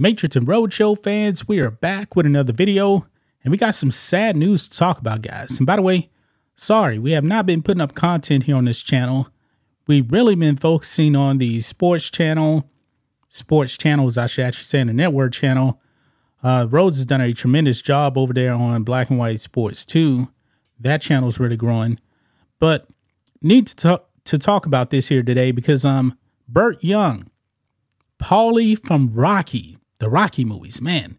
Matrix and Roadshow fans, we are back with another video, and we got some sad news to talk about, guys. And by the way, sorry, we have not been putting up content here on this channel. We've really been focusing on the sports channel, sports channels, I should actually say, the network channel. Uh, has done a tremendous job over there on Black and White Sports too. That channel is really growing, but need to talk to talk about this here today because um, Burt Young, Paulie from Rocky, the Rocky movies, man,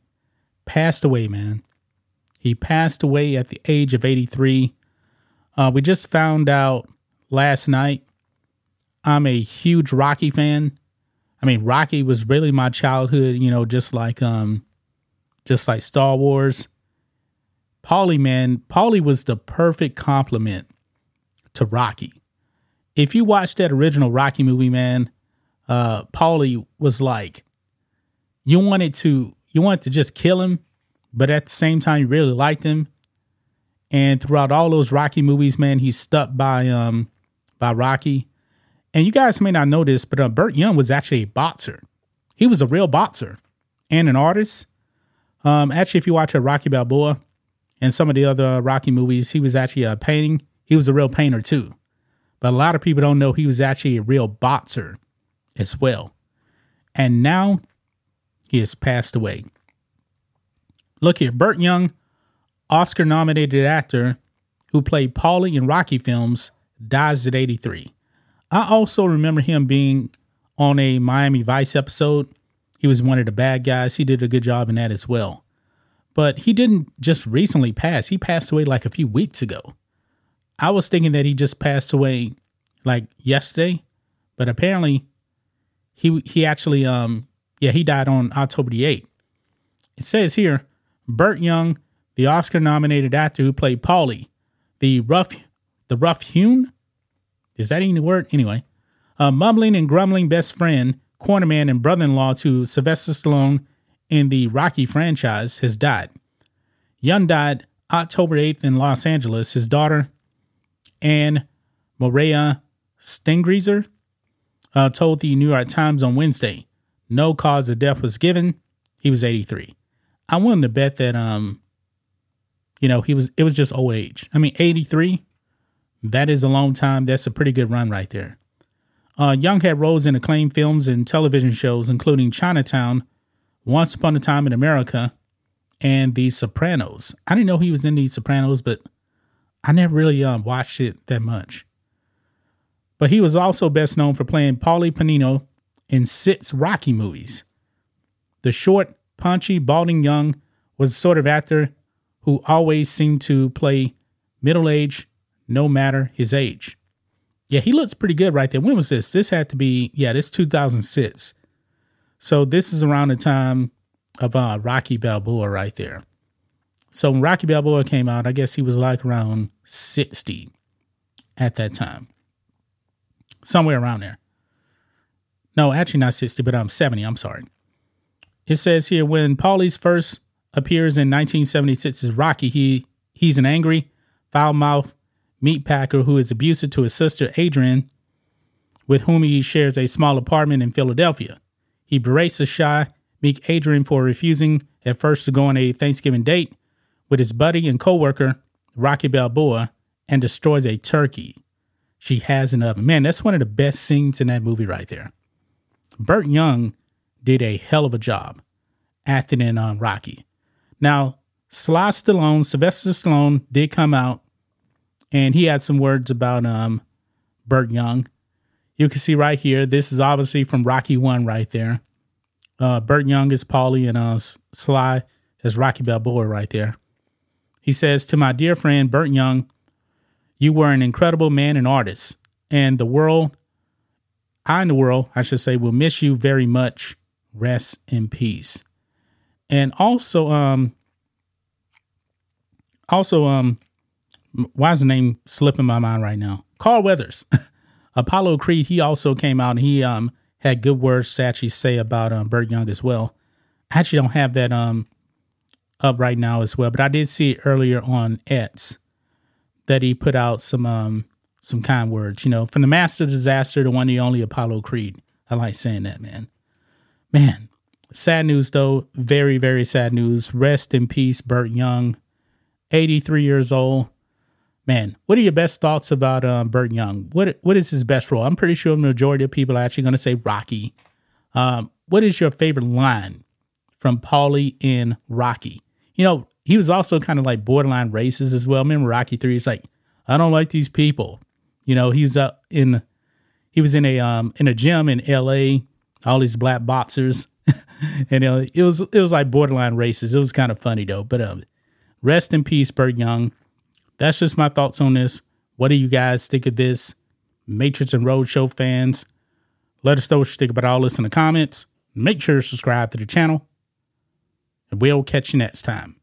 passed away, man. He passed away at the age of 83. Uh, we just found out last night. I'm a huge Rocky fan. I mean, Rocky was really my childhood, you know, just like um just like Star Wars. Paulie, man, Paulie was the perfect complement to Rocky. If you watch that original Rocky movie, man, uh, Paulie was like you wanted to you wanted to just kill him, but at the same time you really liked him. And throughout all those Rocky movies, man, he's stuck by um by Rocky. And you guys may not know this, but uh, Burt Young was actually a boxer. He was a real boxer and an artist. Um, actually, if you watch a Rocky Balboa and some of the other Rocky movies, he was actually a painting. He was a real painter too. But a lot of people don't know he was actually a real boxer as well. And now he has passed away. Look here, Burt Young, Oscar nominated actor who played Paulie in Rocky films, dies at 83. I also remember him being on a Miami Vice episode. He was one of the bad guys. He did a good job in that as well. But he didn't just recently pass, he passed away like a few weeks ago. I was thinking that he just passed away like yesterday, but apparently he he actually um yeah, he died on October the 8th. It says here, Burt Young, the Oscar nominated actor who played Paulie, the rough the rough hewn? Is that even the word? Anyway. A mumbling and grumbling best friend, cornerman, and brother in law to Sylvester Stallone in the Rocky franchise has died. Young died October 8th in Los Angeles. His daughter, Anne Morea Steingrieser, uh, told the New York Times on Wednesday no cause of death was given. He was 83. I'm willing to bet that um, you know, he was it was just old age. I mean, 83, that is a long time. That's a pretty good run right there. Uh, Young had roles in acclaimed films and television shows, including Chinatown, Once Upon a Time in America, and The Sopranos. I didn't know he was in The Sopranos, but I never really um, watched it that much. But he was also best known for playing Paulie Pennino in six Rocky movies. The short, punchy, balding Young was the sort of actor who always seemed to play middle age no matter his age. Yeah, he looks pretty good right there. When was this? This had to be, yeah, this 2006. So this is around the time of uh, Rocky Balboa right there. So when Rocky Balboa came out, I guess he was like around 60 at that time. Somewhere around there. No, actually not 60, but I'm 70. I'm sorry. It says here when Paulie's first appears in 1976 Rocky, he he's an angry, foul-mouthed meat packer who is abusive to his sister Adrian, with whom he shares a small apartment in Philadelphia. He berates the shy, meek Adrian for refusing at first to go on a Thanksgiving date with his buddy and co-worker Rocky Balboa and destroys a turkey she has an oven. Man, that's one of the best scenes in that movie right there. Burt Young did a hell of a job acting in um, Rocky. Now, Sly Stallone, Sylvester Stallone did come out and he had some words about um, Burt Young. You can see right here, this is obviously from Rocky 1 right there. Uh, Burt Young is Paulie and uh, Sly is Rocky Balboa right there. He says, To my dear friend Burt Young, you were an incredible man and artist, and the world In the world, I should say, will miss you very much. Rest in peace. And also, um, also, um, why is the name slipping my mind right now? Carl Weathers, Apollo Creed. He also came out and he um had good words to actually say about um Burt Young as well. I actually don't have that um up right now as well, but I did see it earlier on X that he put out some um some kind words, you know, from the master disaster to one the only Apollo Creed. I like saying that, man. Man, Sad news though, very very sad news. Rest in peace, Burt Young, 83 years old. Man, what are your best thoughts about um, Burt Young? What what is his best role? I'm pretty sure the majority of people are actually going to say Rocky. Um, what is your favorite line from Paulie in Rocky? You know, he was also kind of like borderline racist as well. Remember Rocky Three? He's like, I don't like these people. You know, he was up in he was in a um in a gym in L.A. All these black boxers, and uh, it was it was like borderline racist. It was kind of funny though. But um, rest in peace, Burt Young that's just my thoughts on this. What do you guys think of this? Matrix and Roadshow fans, let us know what you think about all this in the comments. Make sure to subscribe to the channel, and we'll catch you next time.